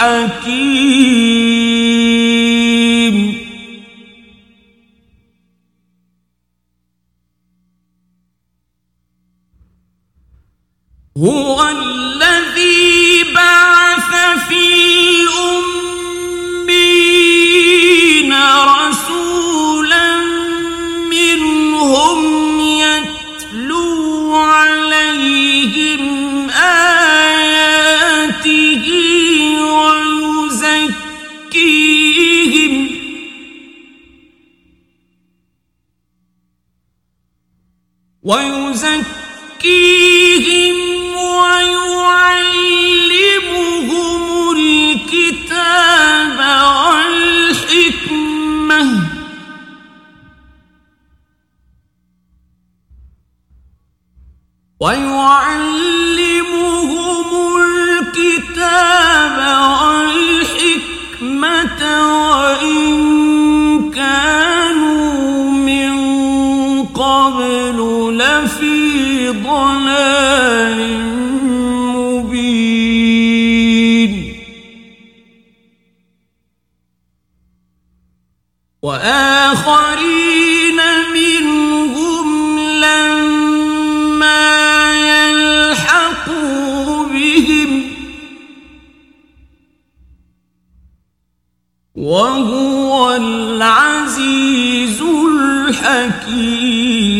الحكيم. هو الذي بعث في ويزكيهم ويعلمهم الكتاب والحكمة. ويعلمهم قبل لفي ضلال مبين. وآخرين منهم لما يلحقوا بهم وهو العزيز الحكيم.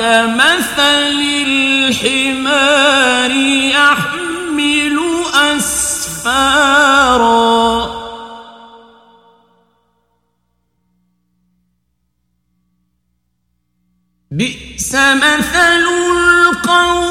كمثل الحمار يحمل أسفارا. بئس مثل القوم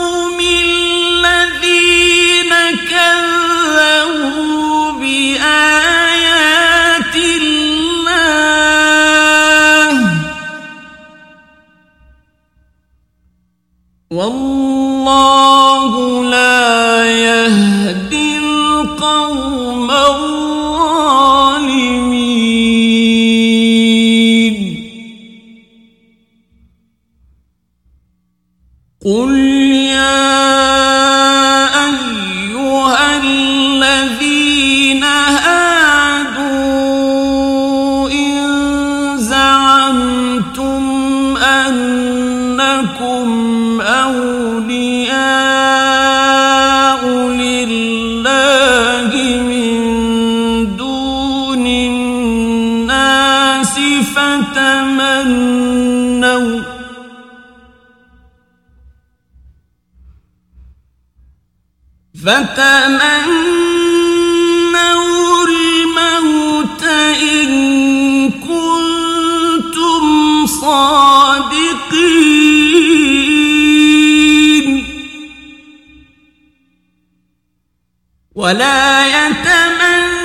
فتمنوا فتمنوا الموت إن كنتم صادقين. ولا يتمنونه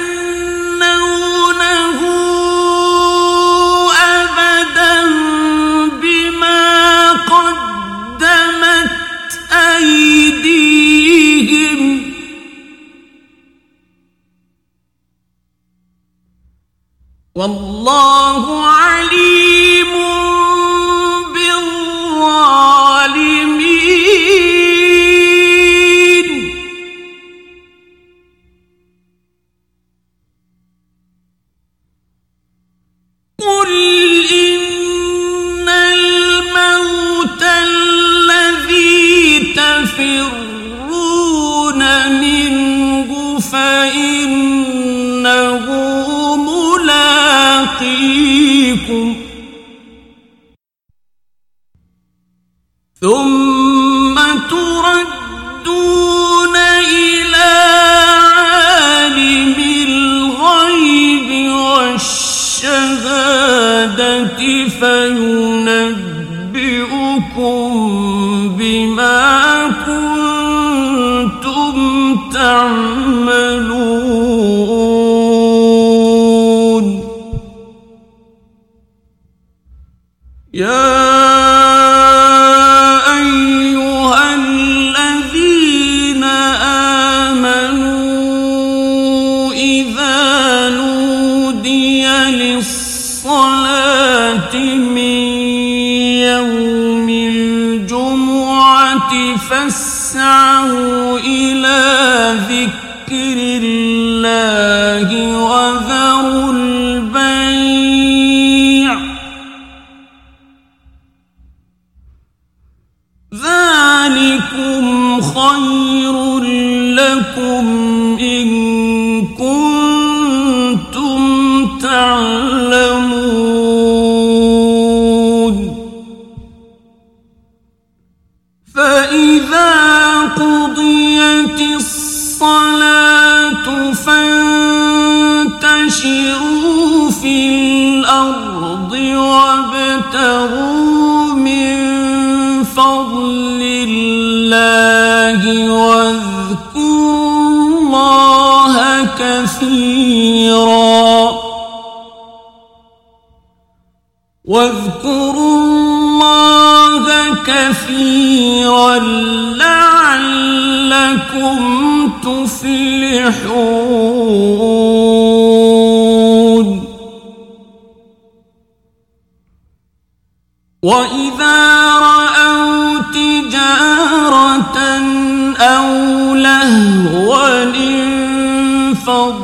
والله عليم بالظالمين. قل ملاقيكم ثم تردون إلى عالم الغيب والشهادة فينبئكم بما كنتم تعملون. يا أيها الذين آمنوا إذا نودي للصلاة من يوم الجمعة فاسعوا إلى ذكر الله وذروا خير لكم إن كنتم تعلمون. فإذا قضيت الصلاة فانتشروا في الأرض وابتغوا واذكروا الله كثيرا لعلكم تفلحون. وإذا رأوا تجارة أو لهوا انفضوا